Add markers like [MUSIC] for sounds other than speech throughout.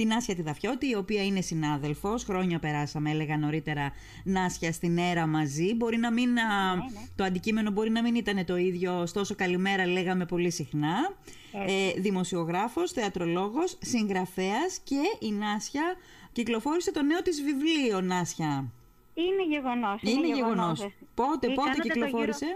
την Άσια τη Δαφιώτη, η οποία είναι συνάδελφος. Χρόνια περάσαμε, έλεγα νωρίτερα, Νάσια στην αίρα μαζί. Μπορεί να μην. Ναι, Το αντικείμενο μπορεί να μην ήταν το ίδιο, ωστόσο καλημέρα λέγαμε πολύ συχνά. Ε, δημοσιογράφος, θεατρολόγος, συγγραφέας και η Νάσια κυκλοφόρησε το νέο της βιβλίο, Νάσια. Είναι γεγονός. Είναι, γεγονός. Πότε, Ή πότε κάνατε το κυκλοφόρησε;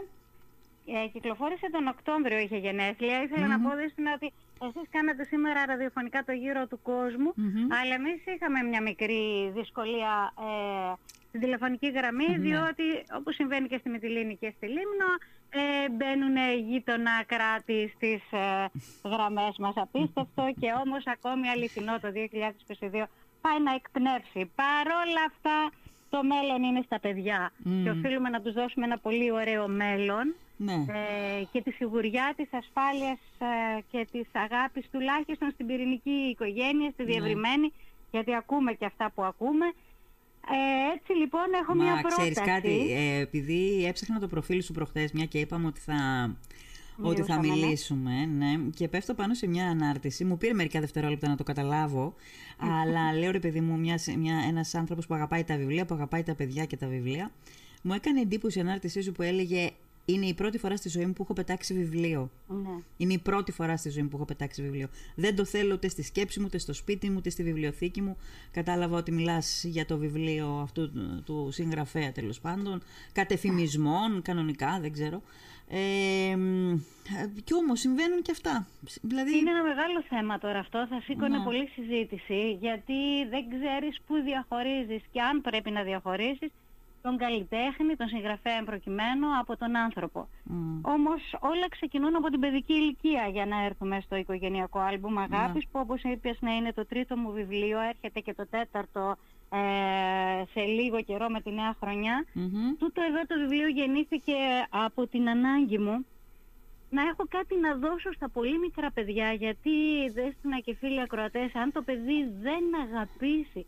Ε, κυκλοφόρησε τον Οκτώβριο, είχε γενέθλια. Ήθελα να πω δεσποινα, ότι εσείς κάνατε σήμερα ραδιοφωνικά το γύρο του κόσμου, αλλά εμείς είχαμε μια μικρή δυσκολία ε, στην τηλεφωνική γραμμή, διότι όπως συμβαίνει και στη Μυτιλίνη και στη Λίμνο, ε, μπαίνουν γείτονα κράτη στις ε, γραμμές μας. Απίστευτο [LAUGHS] και όμως ακόμη αληθινό το 2022 πάει να εκπνεύσει. Παρόλα αυτά το μέλλον είναι στα παιδιά και οφείλουμε να τους δώσουμε ένα πολύ ωραίο μέλλον Ναι. ε, και τη σιγουριά της ασφάλειας ε, και της αγάπης τουλάχιστον στην πυρηνική οικογένεια, στη διευρυμένη, γιατί ακούμε και αυτά που ακούμε. Ε, έτσι λοιπόν έχω μια Μα πρόταση. ξέρεις κάτι, ε, επειδή έψαχνα το προφίλ σου προχθές, μια και είπαμε ότι θα, ότι θα Μιλούσαμε, ναι. μιλήσουμε, ναι, και πέφτω πάνω σε μια ανάρτηση. Μου πήρε μερικά δευτερόλεπτα να το καταλάβω, αλλά λέω ρε παιδί μου, μια, μια, ένας άνθρωπος που αγαπάει τα βιβλία, που αγαπάει τα παιδιά και τα βιβλία, μου έκανε εντύπωση η ανάρτησή σου που έλεγε είναι η πρώτη φορά στη ζωή μου που έχω πετάξει βιβλίο. Ναι. Είναι η πρώτη φορά στη ζωή μου που έχω πετάξει βιβλίο. Δεν το θέλω ούτε στη σκέψη μου, ούτε στο σπίτι μου, ούτε στη βιβλιοθήκη μου. Κατάλαβα ότι μιλάς για το βιβλίο αυτού του- του συγγραφέα τέλος πάντων, κατεφημισμών κανονικά, δεν ξέρω. Ε, μ, κι όμως συμβαίνουν και αυτά. Δηλαδή, Είναι ένα μεγάλο θέμα τώρα αυτό, θα σήκωνε Ναι. πολύ συζήτηση γιατί δεν ξέρεις πού διαχωρίζεις και αν πρέπει να διαχωρίσεις τον καλλιτέχνη, τον συγγραφέα εν προκειμένου από τον άνθρωπο. μ, Όμως όλα ξεκινούν από την παιδική ηλικία για να έρθουμε στο οικογενειακό άλμπουμ αγάπης που όπως είπες να είναι το τρίτο μου βιβλίο, έρχεται και το τέταρτο ε, σε λίγο καιρό με τη νέα χρονιά. μμμ. Τούτο εδώ το βιβλίο γεννήθηκε από την ανάγκη μου να έχω κάτι να δώσω στα πολύ μικρά παιδιά γιατί δέστηνα και φίλοι ακροατές αν το παιδί δεν αγαπήσει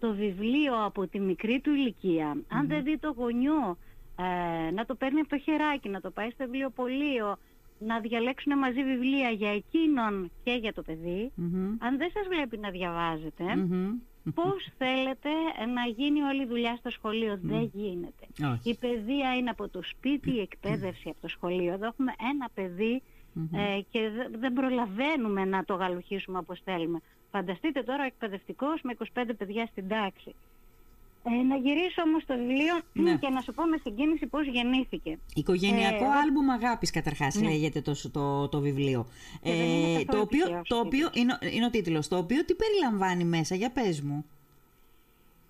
το βιβλίο από τη μικρή του ηλικία αν δεν δει το γονιό ε, να το παίρνει από το χεράκι, να το πάει στο βιβλιοπωλείο να διαλέξουν μαζί βιβλία για εκείνον και για το παιδί Μμμ. αν δεν σας βλέπει να διαβάζετε Μμμ. Πώς [LAUGHS] θέλετε να γίνει όλη η δουλειά στο σχολείο; Δεν γίνεται. Όχι. Η παιδεία είναι από το σπίτι, η εκπαίδευση από το σχολείο. Εδώ έχουμε ένα παιδί, ε, και δε- δεν προλαβαίνουμε να το γαλουχίσουμε όπως θέλουμε. Φανταστείτε τώρα ο εκπαιδευτικός με 25 παιδιά στην τάξη. Ε, να γυρίσω όμως το βιβλίο Ναι. και να σου πω με συγκίνηση πώς γεννήθηκε. Οικογενειακό Ε, άλμπουμ αγάπης καταρχάς λέγεται το, το, το βιβλίο. Και δεν είναι καθόλου το οποίο, τυχαίος το ο οποίο είναι, ο- είναι ο τίτλος. Το οποίο τι περιλαμβάνει μέσα, για πες μου.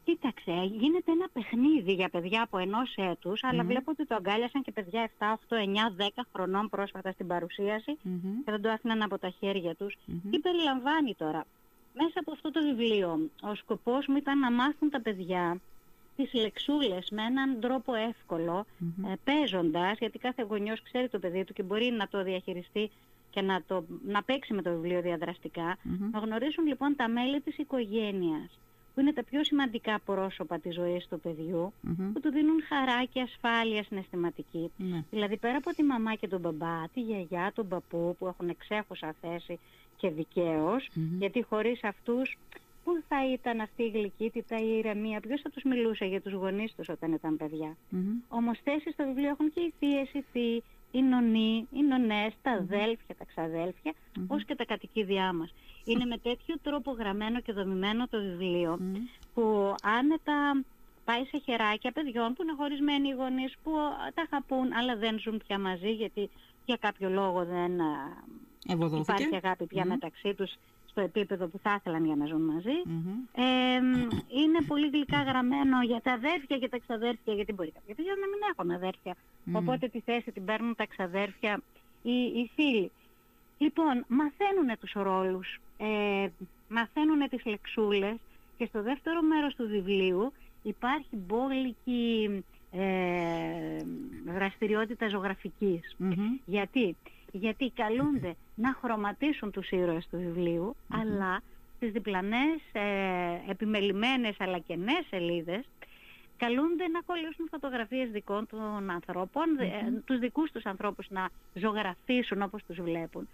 Κοίταξε, γίνεται ένα παιχνίδι για παιδιά από ενός έτους, αλλά βλέπω ότι το αγκάλιασαν και παιδιά 7, 8, 9, 10 χρονών πρόσφατα στην παρουσίαση Μμμ. και δεν το άφηναν από τα χέρια τους. Τι περιλαμβάνει τώρα; Μέσα από αυτό το βιβλίο, ο σκοπός μου ήταν να μάθουν τα παιδιά τις λεξούλες με έναν τρόπο εύκολο, ε, παίζοντας, γιατί κάθε γονιός ξέρει το παιδί του και μπορεί να το διαχειριστεί και να, το, να παίξει με το βιβλίο διαδραστικά, να γνωρίσουν λοιπόν τα μέλη της οικογένειας, που είναι τα πιο σημαντικά πρόσωπα της ζωής του παιδιου που του δίνουν χαρά και ασφάλεια συναισθηματική. Ναι. Δηλαδή πέρα από τη μαμά και τον μπαμπά, τη γιαγιά, τον παππού που έχουν εξέχουσα θέση και δικαίως, γιατί χωρίς αυτούς πού θα ήταν αυτή η γλυκύτητα, η ηρεμία, ποιος θα τους μιλούσε για τους γονείς τους όταν ήταν παιδιά. Μμμ. Όμως θέση στο βιβλίο έχουν και οι θείες, οι θείοι, οι νονοί, οι νονές, τα αδέλφια, τα ξαδέλφια, ως και τα κατοικίδια μας. Είναι με τέτοιο τρόπο γραμμένο και δομημένο το βιβλίο, που άνετα πάει σε χεράκια παιδιών που είναι χωρισμένοι οι γονείς, που α, τα αγαπούν αλλά δεν ζουν πια μαζί γιατί για κάποιο λόγο δεν α, Ευωδόθηκε. υπάρχει αγάπη πια μεταξύ τους στο επίπεδο που θα ήθελαν για να ζουν μαζί. Μμμ. Ε, μ, είναι πολύ γλυκά γραμμένο για τα αδέρφια και τα ξαδέρφια, γιατί μπορεί κάποια παιδιά να μην έχουν αδέρφια. Οπότε τη θέση την παίρνουν τα ξαδέρφια ή οι φίλοι. Λοιπόν, μαθαίνουν τους ρόλους, ε, μαθαίνουν τις λεξούλες και στο δεύτερο μέρος του βιβλίου υπάρχει μπόλικη ε, δραστηριότητα ζωγραφικής. Μμμ. Γιατί; Γιατί καλούνται να χρωματίσουν τους ήρωες του βιβλίου, αλλά στις διπλανές ε, επιμελημένες αλλά κενές σελίδες καλούνται να κολλήσουν φωτογραφίες δικών των ανθρώπων, mm-hmm. τους δικούς τους ανθρώπους να ζωγραφίσουν όπως τους βλεπουν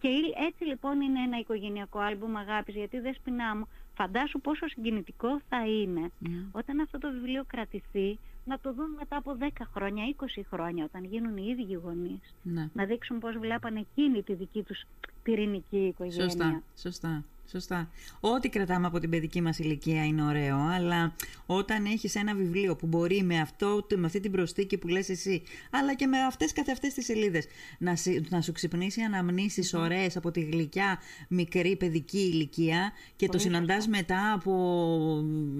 Και έτσι λοιπόν είναι ένα οικογενειακό άλμπουμ αγάπης, γιατί δεσποινά μου, φαντάσου πόσο συγκινητικό θα είναι όταν αυτό το βιβλίο κρατηθεί, να το δουν μετά από 10 χρόνια, 20 χρόνια, όταν γίνουν οι ίδιοι γονείς. Ναι. Να δείξουν πώς βλέπανε εκείνη τη δική τους πυρηνική οικογένεια. Σωστά, σωστά. Σωστά. Ό,τι κρατάμε από την παιδική μας ηλικία είναι ωραίο, αλλά όταν έχεις ένα βιβλίο που μπορεί με, αυτό, με αυτή την προσθήκη που λες εσύ, αλλά και με αυτές καθ' αυτές τις σελίδες, να, να σου ξυπνήσει αναμνήσεις ωραίες από τη γλυκιά μικρή παιδική ηλικία και το συναντάς μετά από,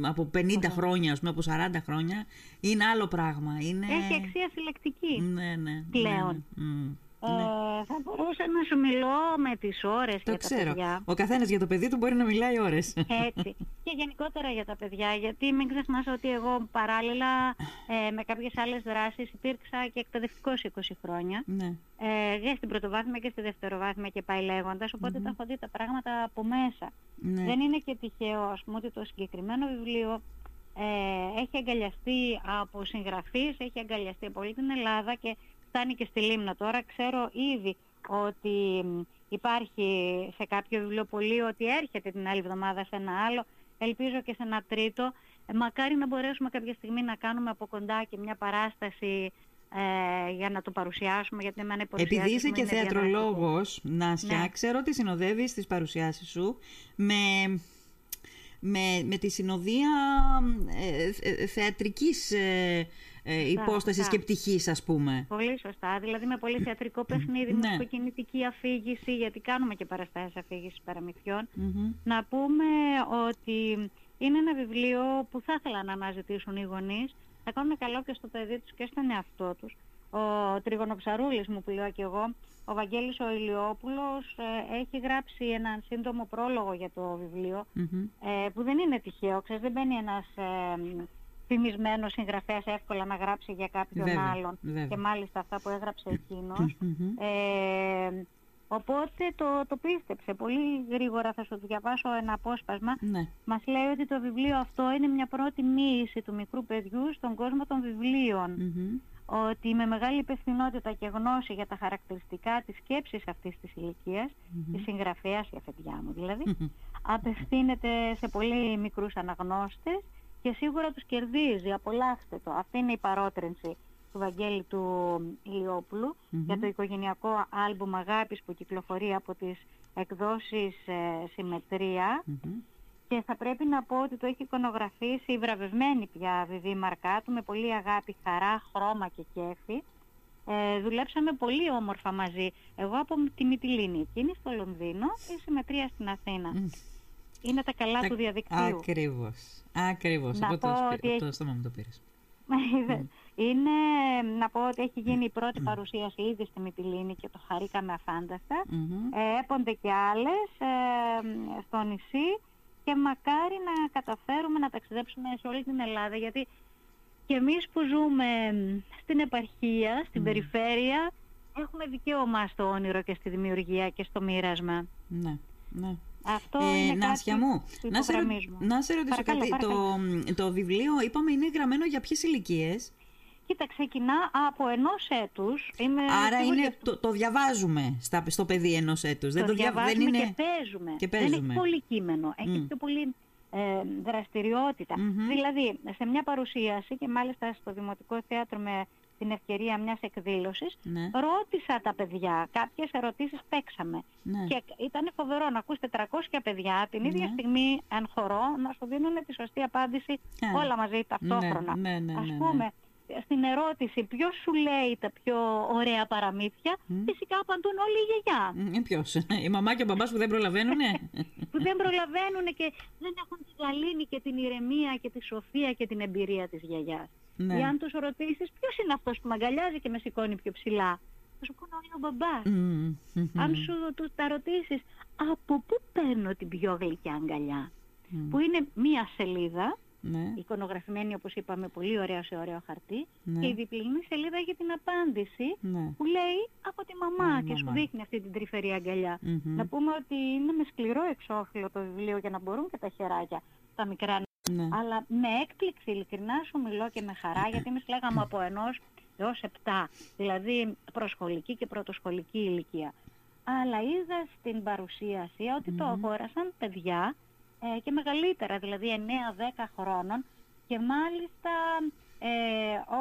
από 50 χρόνια, πούμε, από 40 χρόνια, είναι άλλο πράγμα. Είναι... Έχει αξία συλλεκτική ναι, ναι, πλέον. Ναι, ναι. Ε, θα μπορούσα να σου μιλώ με τις ώρες το για ξέρω. τα παιδιά. Ο καθένας για το παιδί του μπορεί να μιλάει ώρες. Έτσι. [LAUGHS] Και γενικότερα για τα παιδιά, γιατί μην ξεχνάς ότι εγώ παράλληλα ε, με κάποιες άλλες δράσεις υπήρξα και εκπαιδευτικός 20 χρόνια. Ναι. Ε, και στην πρωτοβάθμια και στη δευτεροβάθμια και πάει λέγοντας, τα έχω δει τα πράγματα από μέσα. Ναι. Δεν είναι και τυχαίο, ας πούμε, ότι το συγκεκριμένο βιβλίο ε, έχει αγκαλιαστεί από συγγραφείς, έχει αγκαλιαστεί από όλη την Ελλάδα και φτάνει και στη Λίμνα τώρα. Ξέρω ήδη ότι υπάρχει σε κάποιο βιβλιοπωλείο ότι έρχεται την άλλη εβδομάδα σε ένα άλλο. Ελπίζω και σε ένα τρίτο. Ε, μακάρι να μπορέσουμε κάποια στιγμή να κάνουμε από κοντά και μια παράσταση ε, για να το παρουσιάσουμε, γιατί εμένα Επειδή είσαι και θεατρολόγος, Νάσια, ναι. ξέρω ότι συνοδεύεις τις παρουσιάσεις σου με, με, με τη συνοδεία ε, ε θεατρικής ε, ε, υπόστασης και πτυχής, ας πούμε. Πολύ σωστά. Δηλαδή με πολύ θεατρικό παιχνίδι, ναι. με κινητική αφήγηση, γιατί κάνουμε και παραστάσεις αφήγησης Να πούμε ότι είναι ένα βιβλίο που θα ήθελα να αναζητήσουν οι γονείς, θα κάνουν καλό και στο παιδί τους και στον εαυτό τους. Ο Τριγονοψαρούλης μου που λέω και εγώ, ο Βαγγέλης ο Ηλιόπουλος ε, έχει γράψει έναν σύντομο πρόλογο για το βιβλιο ε, που δεν είναι τυχαίο, ξέρεις, δεν μπαίνει ένας ε, φημισμένο συγγραφέας εύκολα να γράψει για κάποιον άλλον και μάλιστα αυτά που έγραψε εκείνος. ε, οπότε το, το πίστεψε. Πολύ γρήγορα θα σου διαβάσω ένα απόσπασμα. Ναι. Μας λέει ότι το βιβλίο αυτό είναι μια πρώτη μοίηση του μικρού παιδιού στον κόσμο των βιβλίων. Ότι με μεγάλη υπευθυνότητα και γνώση για τα χαρακτηριστικά της σκέψης αυτής της ηλικίας, η συγγραφέας, η αφεντιά μου δηλαδή, απευθύνεται σε πολύ μικρούς αναγνώστες και σίγουρα τους κερδίζει. Απολαύστε το. Αυτή είναι η παρότρινση του Βαγγέλη του ηλιοπουλου για το οικογενειακό άλμπουμ αγάπης που κυκλοφορεί από τις εκδόσεις ε, συμμετρια και θα πρέπει να πω ότι το έχει εικονογραφήσει η βραβευμένη πια Βιβί Μαρκάτου με πολύ αγάπη, χαρά, χρώμα και κέφι. Ε, δουλέψαμε πολύ όμορφα μαζί. Εγώ από τη Μυτιλίνη, εκείνη στο Λονδίνο και η συμμετρία στην Αθήνα. Είναι τα καλά του διαδικτύου. Ακριβώς. Ακριβώς. Εγώ το, ότι... το στόμα μου το πήρες. [LAUGHS] Είναι να πω ότι έχει γίνει η πρώτη παρουσίαση ήδη στη Μυτιλίνη και το χαρήκαμε αφάνταστα. Ε, έπονται και άλλες ε, στο νησί και μακάρι να καταφέρουμε να ταξιδέψουμε σε όλη την Ελλάδα γιατί και εμείς που ζούμε στην επαρχία, στην περιφέρεια έχουμε δικαίωμα στο όνειρο και στη δημιουργία και στο μοίρασμα. Ναι, ναι. Αυτό ε, είναι Νάσια μου, να σε, να σε ρωτήσω κάτι. Το, το βιβλίο, είπαμε, είναι γραμμένο για ποιες ηλικίες; Κοίτα, ξεκινά από ενός έτους. Άρα είναι, το, το διαβάζουμε στα, στο παιδί ενός έτους. Δεν το διαβάζουμε δεν είναι... και παίζουμε. Και παίζουμε. Δεν έχει πολύ κείμενο. Έχει πιο πολύ ε, δραστηριότητα. Δηλαδή, σε μια παρουσίαση και μάλιστα στο Δημοτικό Θέατρο με την ευκαιρία μιας εκδήλωσης, ναι. ρώτησα τα παιδιά, κάποιες ερωτήσεις παίξαμε. Ναι. Και ήταν φοβερό να ακούς 400 παιδιά την ίδια ναι. στιγμή αν χωρώ να σου δίνουν τη σωστή απάντηση όλα μαζί ταυτόχρονα. Ας πούμε, στην ερώτηση ποιος σου λέει τα πιο ωραία παραμύθια, φυσικά απαντούν όλοι οι γιαγιά. Mm, ποιος, [LAUGHS] η μαμά και ο μπαμπάς που δεν προλαβαίνουν. [LAUGHS] που δεν προλαβαίνουν και δεν έχουν τη γαλήνη και την ηρεμία και τη σοφία και την εμπειρία της γιαγιάς. Ναι. Ή αν τους ρωτήσεις ποιος είναι αυτός που με αγκαλιάζει και με σηκώνει πιο ψηλά; Θα σου πούνε όλοι ο μπαμπάς. Αν σου τους τα ρωτήσεις από πού παίρνω την πιο γλυκιά αγκαλιά; Που είναι μία σελίδα ναι. εικονογραφημένη όπως είπαμε πολύ ωραία σε ωραίο χαρτί ναι. και η διπλή σελίδα έχει την απάντηση ναι. που λέει από τη μαμά και σου δείχνει αυτή την τρυφερή Να πούμε ότι είναι με σκληρό εξώφυλλο το βιβλίο για να μπορούν και τα χεράκια τα μικρά ναι. αλλά με έκπληξη ειλικρινά σου μιλώ και με χαρά γιατί εμείς λέγαμε από ενός έως επτά, δηλαδή προσχολική και πρωτοσχολική ηλικία. Αλλά είδα στην παρουσίαση ότι το αγόρασαν παιδιά ε, και μεγαλύτερα, δηλαδή 9-10 χρόνων και μάλιστα ε,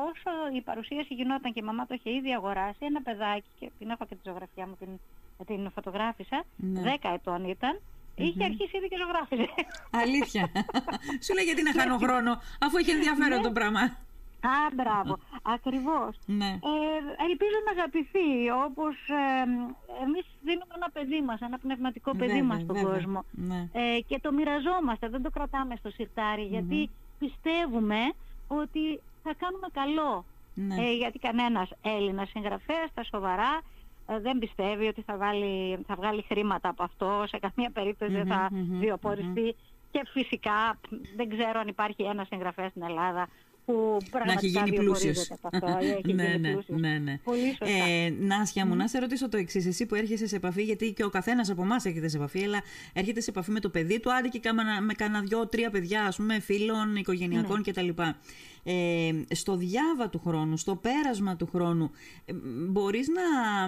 όσο η παρουσίαση γινόταν και η μαμά το είχε ήδη αγοράσει, ένα παιδάκι, και την έχω και τη ζωγραφιά μου, την, την φωτογράφησα, ναι. 10 ετών ήταν, Είχε αρχίσει ήδη και ζωγράφιζε. Αλήθεια. [LAUGHS] Σου λέει γιατί να χάνω χρόνο, αφού έχει ενδιαφέρον ναι. το πράγμα. Α, μπράβο. Ακριβώς. Ναι. Ε, ελπίζω να αγαπηθεί, όπως ε, εμείς δίνουμε ένα παιδί μας, ένα πνευματικό παιδί βέβαια, μας στον βέβαια. κόσμο. Ναι. Ε, και το μοιραζόμαστε, δεν το κρατάμε στο σιρτάρι, γιατί πιστεύουμε ότι θα κάνουμε καλό. Ναι. Ε, γιατί κανένας Έλληνας συγγραφέας στα σοβαρά ε, δεν πιστεύει ότι θα, βάλει, θα βγάλει χρήματα από αυτό, σε καμία δεν θα βιοποριστει Και φυσικά δεν ξέρω αν υπάρχει ένας συγγραφέας στην Ελλάδα που πραγματικά να έχει γίνει πλούσιος. [LAUGHS] ναι, ναι, ναι, ναι. Πολύ σωστά. Ε, Νάσια μου, να σε ρωτήσω το εξής. Εσύ που έρχεσαι σε επαφή, γιατί και ο καθένας από εμάς έρχεται σε επαφή, αλλά έρχεται σε επαφή με το παιδί του, άντε και με κανένα δυο-τρία παιδιά, ας πούμε, φίλων, οικογενειακών ναι. κτλ. Ε, στο διάβα του χρόνου, στο πέρασμα του χρόνου, ε, μπορείς να,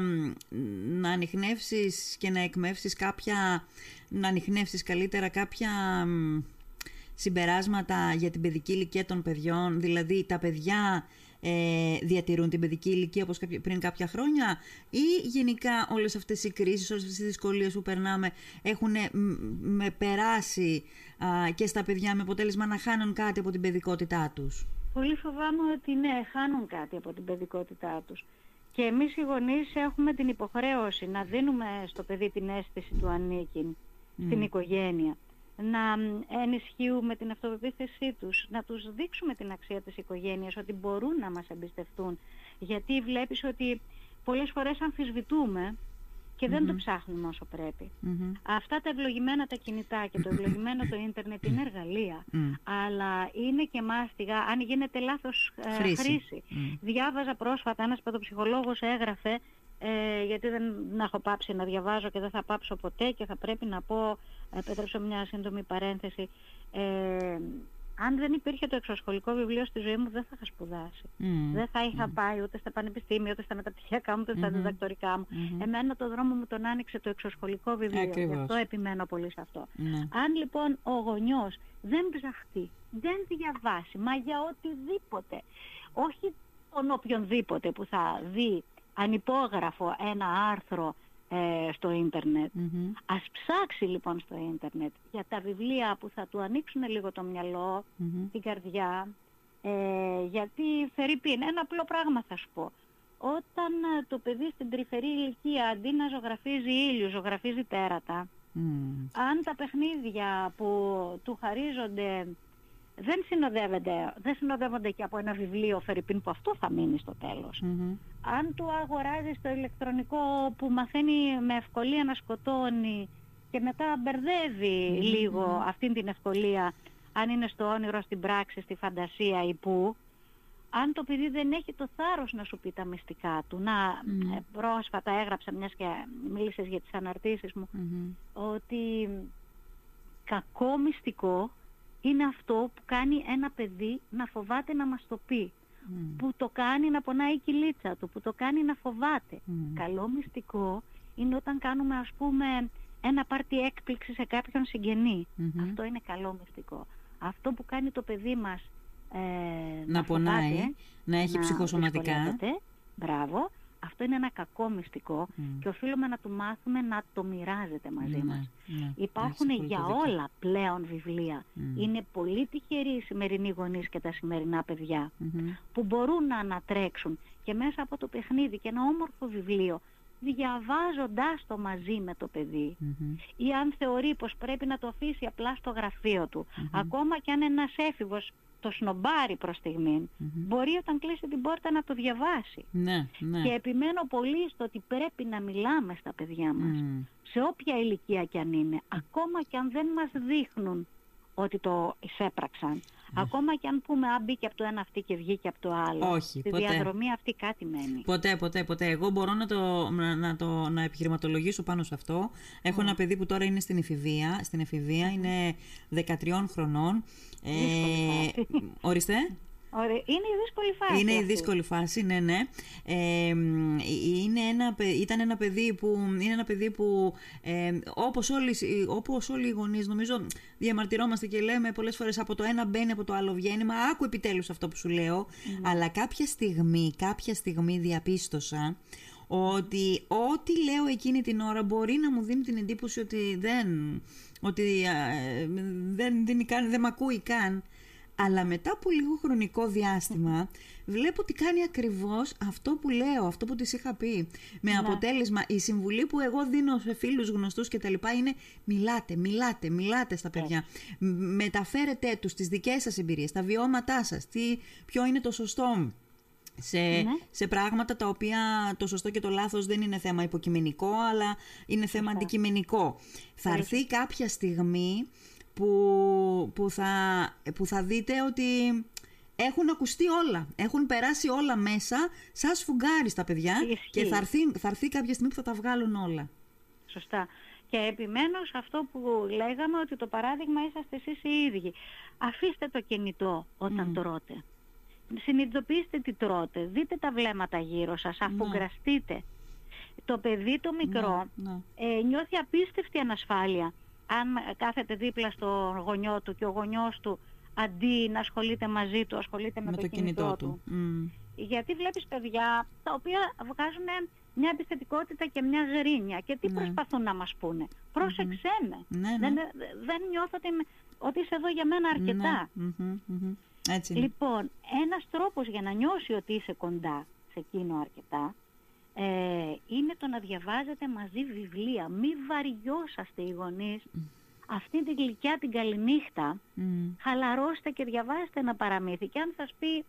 να ανοιχνεύσεις και να εκμεύσεις κάποια, να ανοιχνεύσεις καλύτερα κάποια συμπεράσματα για την παιδική ηλικία των παιδιών, δηλαδή τα παιδιά ε, διατηρούν την παιδική ηλικία όπως πριν κάποια χρόνια ή γενικά όλες αυτές οι κρίσεις, όλες αυτές οι δυσκολίες που περνάμε έχουν με περάσει και στα παιδιά με αποτέλεσμα να χάνουν κάτι από την παιδικότητά τους; Πολύ φοβάμαι ότι ναι, χάνουν κάτι από την παιδικότητά τους. Και εμείς οι γονείς έχουμε την υποχρέωση να δίνουμε στο παιδί την αίσθηση του ανήκει στην οικογένεια να ενισχύουμε την αυτοπεποίθησή τους, να τους δείξουμε την αξία της οικογένειας, ότι μπορούν να μας εμπιστευτούν. Γιατί βλέπεις ότι πολλές φορές αμφισβητούμε και δεν το ψάχνουμε όσο πρέπει. Αυτά τα ευλογημένα τα κινητά και το ευλογημένο το ίντερνετ είναι εργαλεία, αλλά είναι και μάστιγα αν γίνεται λάθος ε, χρήση. Διάβαζα πρόσφατα, ένας παιδοψυχολόγος έγραφε ε, γιατί δεν να έχω πάψει να διαβάζω και δεν θα πάψω ποτέ και θα πρέπει να πω, επέτρεψω μια σύντομη παρένθεση, ε, αν δεν υπήρχε το εξωσχολικό βιβλίο στη ζωή μου δεν θα είχα σπουδάσει. Δεν θα είχα πάει ούτε στα πανεπιστήμια, ούτε στα μεταπτυχιακά μου, ούτε στα διδακτορικά μου. Εμένα το δρόμο μου τον άνοιξε το εξωσχολικό βιβλίο. Ακριβώς. Γι' αυτό επιμένω πολύ σε αυτό. Ναι. Αν λοιπόν ο γονιός δεν ψαχτεί, δεν διαβάσει, μα για οτιδήποτε, όχι τον οποιονδήποτε που θα δει ανυπόγραφο ένα άρθρο ε, στο ίντερνετ. Ας ψάξει λοιπόν στο ίντερνετ για τα βιβλία που θα του ανοίξουν λίγο το μυαλο την καρδιά, ε, γιατί Φερρυπίν, ένα απλό πράγμα θα σου πω. Όταν ε, το παιδί στην τρυφερή ηλικία αντί να ζωγραφίζει ήλιο, ζωγραφίζει τέρατα, αν τα παιχνίδια που του χαρίζονται δεν συνοδεύονται, δεν συνοδεύονται και από ένα βιβλίο Φερρυπίν που αυτό θα μείνει στο τελος Αν του αγοράζεις το ηλεκτρονικό που μαθαίνει με ευκολία να σκοτώνει και μετά λίγο αυτήν την ευκολία αν είναι στο όνειρο, στην πράξη, στη φαντασία ή που αν το παιδί δεν έχει το θάρρος να σου πει τα μυστικά του, να ε, πρόσφατα έγραψα μιας και μίλησες για τις αναρτήσεις μου, ότι κακό μυστικό είναι αυτό που κάνει ένα παιδί να φοβάται να μας το πει. Που το κάνει να πονάει η κυλίτσα του, που το κάνει να φοβάται. Καλό μυστικό είναι όταν κάνουμε ας πούμε ένα πάρτι έκπληξη σε κάποιον Αυτό είναι καλό μυστικό. Αυτό που κάνει το παιδί μας ε, να, να πονάει, να έχει να ψυχοσωματικά. Μπράβο. Αυτό είναι ένα κακό μυστικό και οφείλουμε να του μάθουμε να το μοιράζεται μαζί mm. μας. Ναι. Υπάρχουν για όλα πλέον βιβλία. Είναι πολύ τυχεροί οι σημερινοί γονείς και τα σημερινά που μπορούν να ανατρέξουν και μέσα από το παιχνίδι και ένα όμορφο βιβλίο διαβάζοντάς το μαζί με το παιδί ή αν θεωρεί πως πρέπει να το αφήσει απλά στο γραφείο του ακόμα και αν ένας έφηβος το σνομπάρει προς στιγμή, μπορεί όταν κλείσει την πόρτα να το διαβάσει. Ναι, ναι. Και επιμένω πολύ στο ότι πρέπει να μιλάμε στα παιδιά μας, σε όποια ηλικία κι αν είναι, ακόμα κι αν δεν μας δείχνουν ότι το εισέπραξαν. Ακόμα και αν πούμε αν μπήκε από το ένα αυτή και βγήκε από το άλλο. Όχι, Στη ποτέ. διαδρομή αυτή κάτι μένει. Ποτέ, ποτέ, ποτέ. Εγώ μπορώ να το, να, να το να επιχειρηματολογήσω πάνω σε αυτό. Έχω ένα παιδί που τώρα είναι στην εφηβεία. Στην εφηβεία είναι 13 χρονών. Δύσκολη φάση. ορίστε. Ωραία. Είναι η δύσκολη φάση. Είναι η αυτή. δύσκολη φάση, ναι, ναι. Ε, μ, είναι ένα, παι- ήταν ένα παιδί που, είναι ένα παιδί που ε, όπως, όλοι, όπως όλοι οι γονείς νομίζω διαμαρτυρόμαστε και λέμε πολλές φορές από το ένα μπαίνει από το άλλο βγαίνει μα άκου επιτέλους αυτό που σου λέω αλλά κάποια στιγμή, κάποια στιγμή διαπίστωσα ότι ό,τι λέω εκείνη την ώρα μπορεί να μου δίνει την εντύπωση ότι δεν, ότι, ε, δεν, δίνει καν, δεν μ' ακούει καν αλλά μετά από λίγο χρονικό διάστημα βλέπω ότι κάνει ακριβώς αυτό που λέω, αυτό που της είχα πει. Με αποτέλεσμα η συμβουλή που εγώ δίνω σε φίλους γνωστούς και τα λοιπά είναι μιλάτε, μιλάτε, μιλάτε στα παιδιά. Μ- Μεταφέρετε τους τις δικές σας εμπειρίες, τα βιώματά σας, τι, ποιο είναι το σωστό σε, σε πράγματα τα οποία το σωστό και το λάθος δεν είναι θέμα υποκειμενικό, αλλά είναι θέμα αντικειμενικό. Θα έρθει κάποια στιγμή που, που, θα, που θα δείτε ότι έχουν ακουστεί όλα, έχουν περάσει όλα μέσα, σας σφουγγάρι στα παιδιά Ισχύει. και θα έρθει, θα έρθει κάποια στιγμή που θα τα βγάλουν όλα. Σωστά. Και επιμένω σε αυτό που λέγαμε ότι το παράδειγμα είσαστε εσείς οι ίδιοι. Αφήστε το κινητό όταν τρώτε. Συνειδητοποιήστε τι τρώτε. Δείτε τα βλέμματα γύρω σας. Αφογκραστείτε. Το παιδί το μικρό ναι. ε, νιώθει απίστευτη ανασφάλεια. Αν κάθεται δίπλα στο γονιό του και ο γονιός του αντί να ασχολείται μαζί του, ασχολείται με, με το κινητό του. Μμ. γιατί βλέπεις παιδιά τα οποία βγάζουν μια επιθετικότητα και μια γρίνια και τι Ναι. προσπαθούν να μας πούνε. Πρόσεξέ με. Ναι, ναι. Δεν, δεν νιώθω ότι, με- ότι είσαι εδώ για μένα αρκετά. Ναι. Μμμ, μμμ. Έτσι είναι. Λοιπόν, ένας τρόπος για να νιώσει ότι είσαι κοντά σε εκείνο αρκετά ε, είναι το να διαβάζετε μαζί βιβλία. Μη βαριόσαστε οι γονείς. Αυτή την γλυκιά την καληνύχτα Μμ. χαλαρώστε και διαβάστε ένα παραμύθι. Και αν σας πει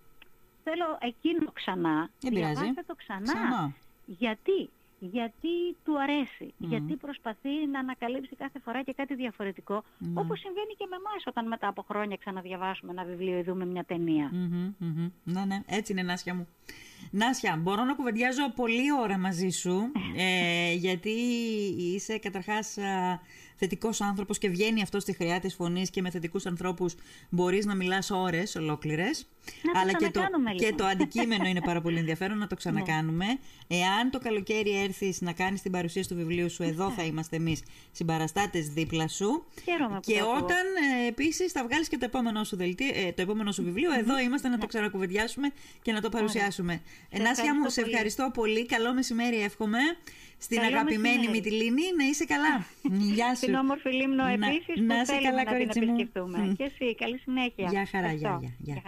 θέλω εκείνο ξανά, Δεν πειράζει. διαβάστε το ξανά. Ξανά. Γιατί; Γιατί του αρέσει. Γιατί προσπαθεί να ανακαλύψει κάθε φορά και κάτι διαφορετικό. Ναι. Όπως συμβαίνει και με εμάς όταν μετά από χρόνια ξαναδιαβάσουμε ένα βιβλίο ή δούμε μια ταινία. Μμμ, μμμ. Ναι, ναι, έτσι είναι Νάσια μου. Νάσια, μπορώ να κουβεντιάζω πολλή ώρα μαζί σου, ε, γιατί είσαι καταρχάς α, θετικός άνθρωπος και βγαίνει αυτό στη χρειά της φωνής και με θετικούς ανθρώπους μπορείς να μιλάς ώρες ολόκληρες. Να το Αλλά και το, ξανακάνουμε, και λοιπόν. το αντικείμενο είναι πάρα πολύ ενδιαφέρον να το ξανακάνουμε. Εάν το καλοκαίρι έρθεις να κάνεις την παρουσίαση του βιβλίου σου, εδώ θα είμαστε εμείς συμπαραστάτες δίπλα σου. Χαίρομαι που Και το ακούω. όταν ε, επίσης θα βγάλεις και το επόμενο σου, δελτί, ε, το επόμενο σου βιβλίο, εδώ είμαστε να το ξανακουβεντιάσουμε και να το παρουσιάσουμε. Ε, Νάσια μου, ευχαριστώ σε πολύ. ευχαριστώ πολύ. Καλό μεσημέρι εύχομαι. Στην Καλό αγαπημένη μεσημέρι. Μυτιλίνη να είσαι καλά. Γεια σου. Στην όμορφη Λίμνο Να- επίσης να που είσαι θέλουμε καλά, να την κορίτσι μου. επισκεφτούμε. Και εσύ, καλή συνέχεια. Γεια χαρά, Ευχαριστώ. γεια, γεια, γεια.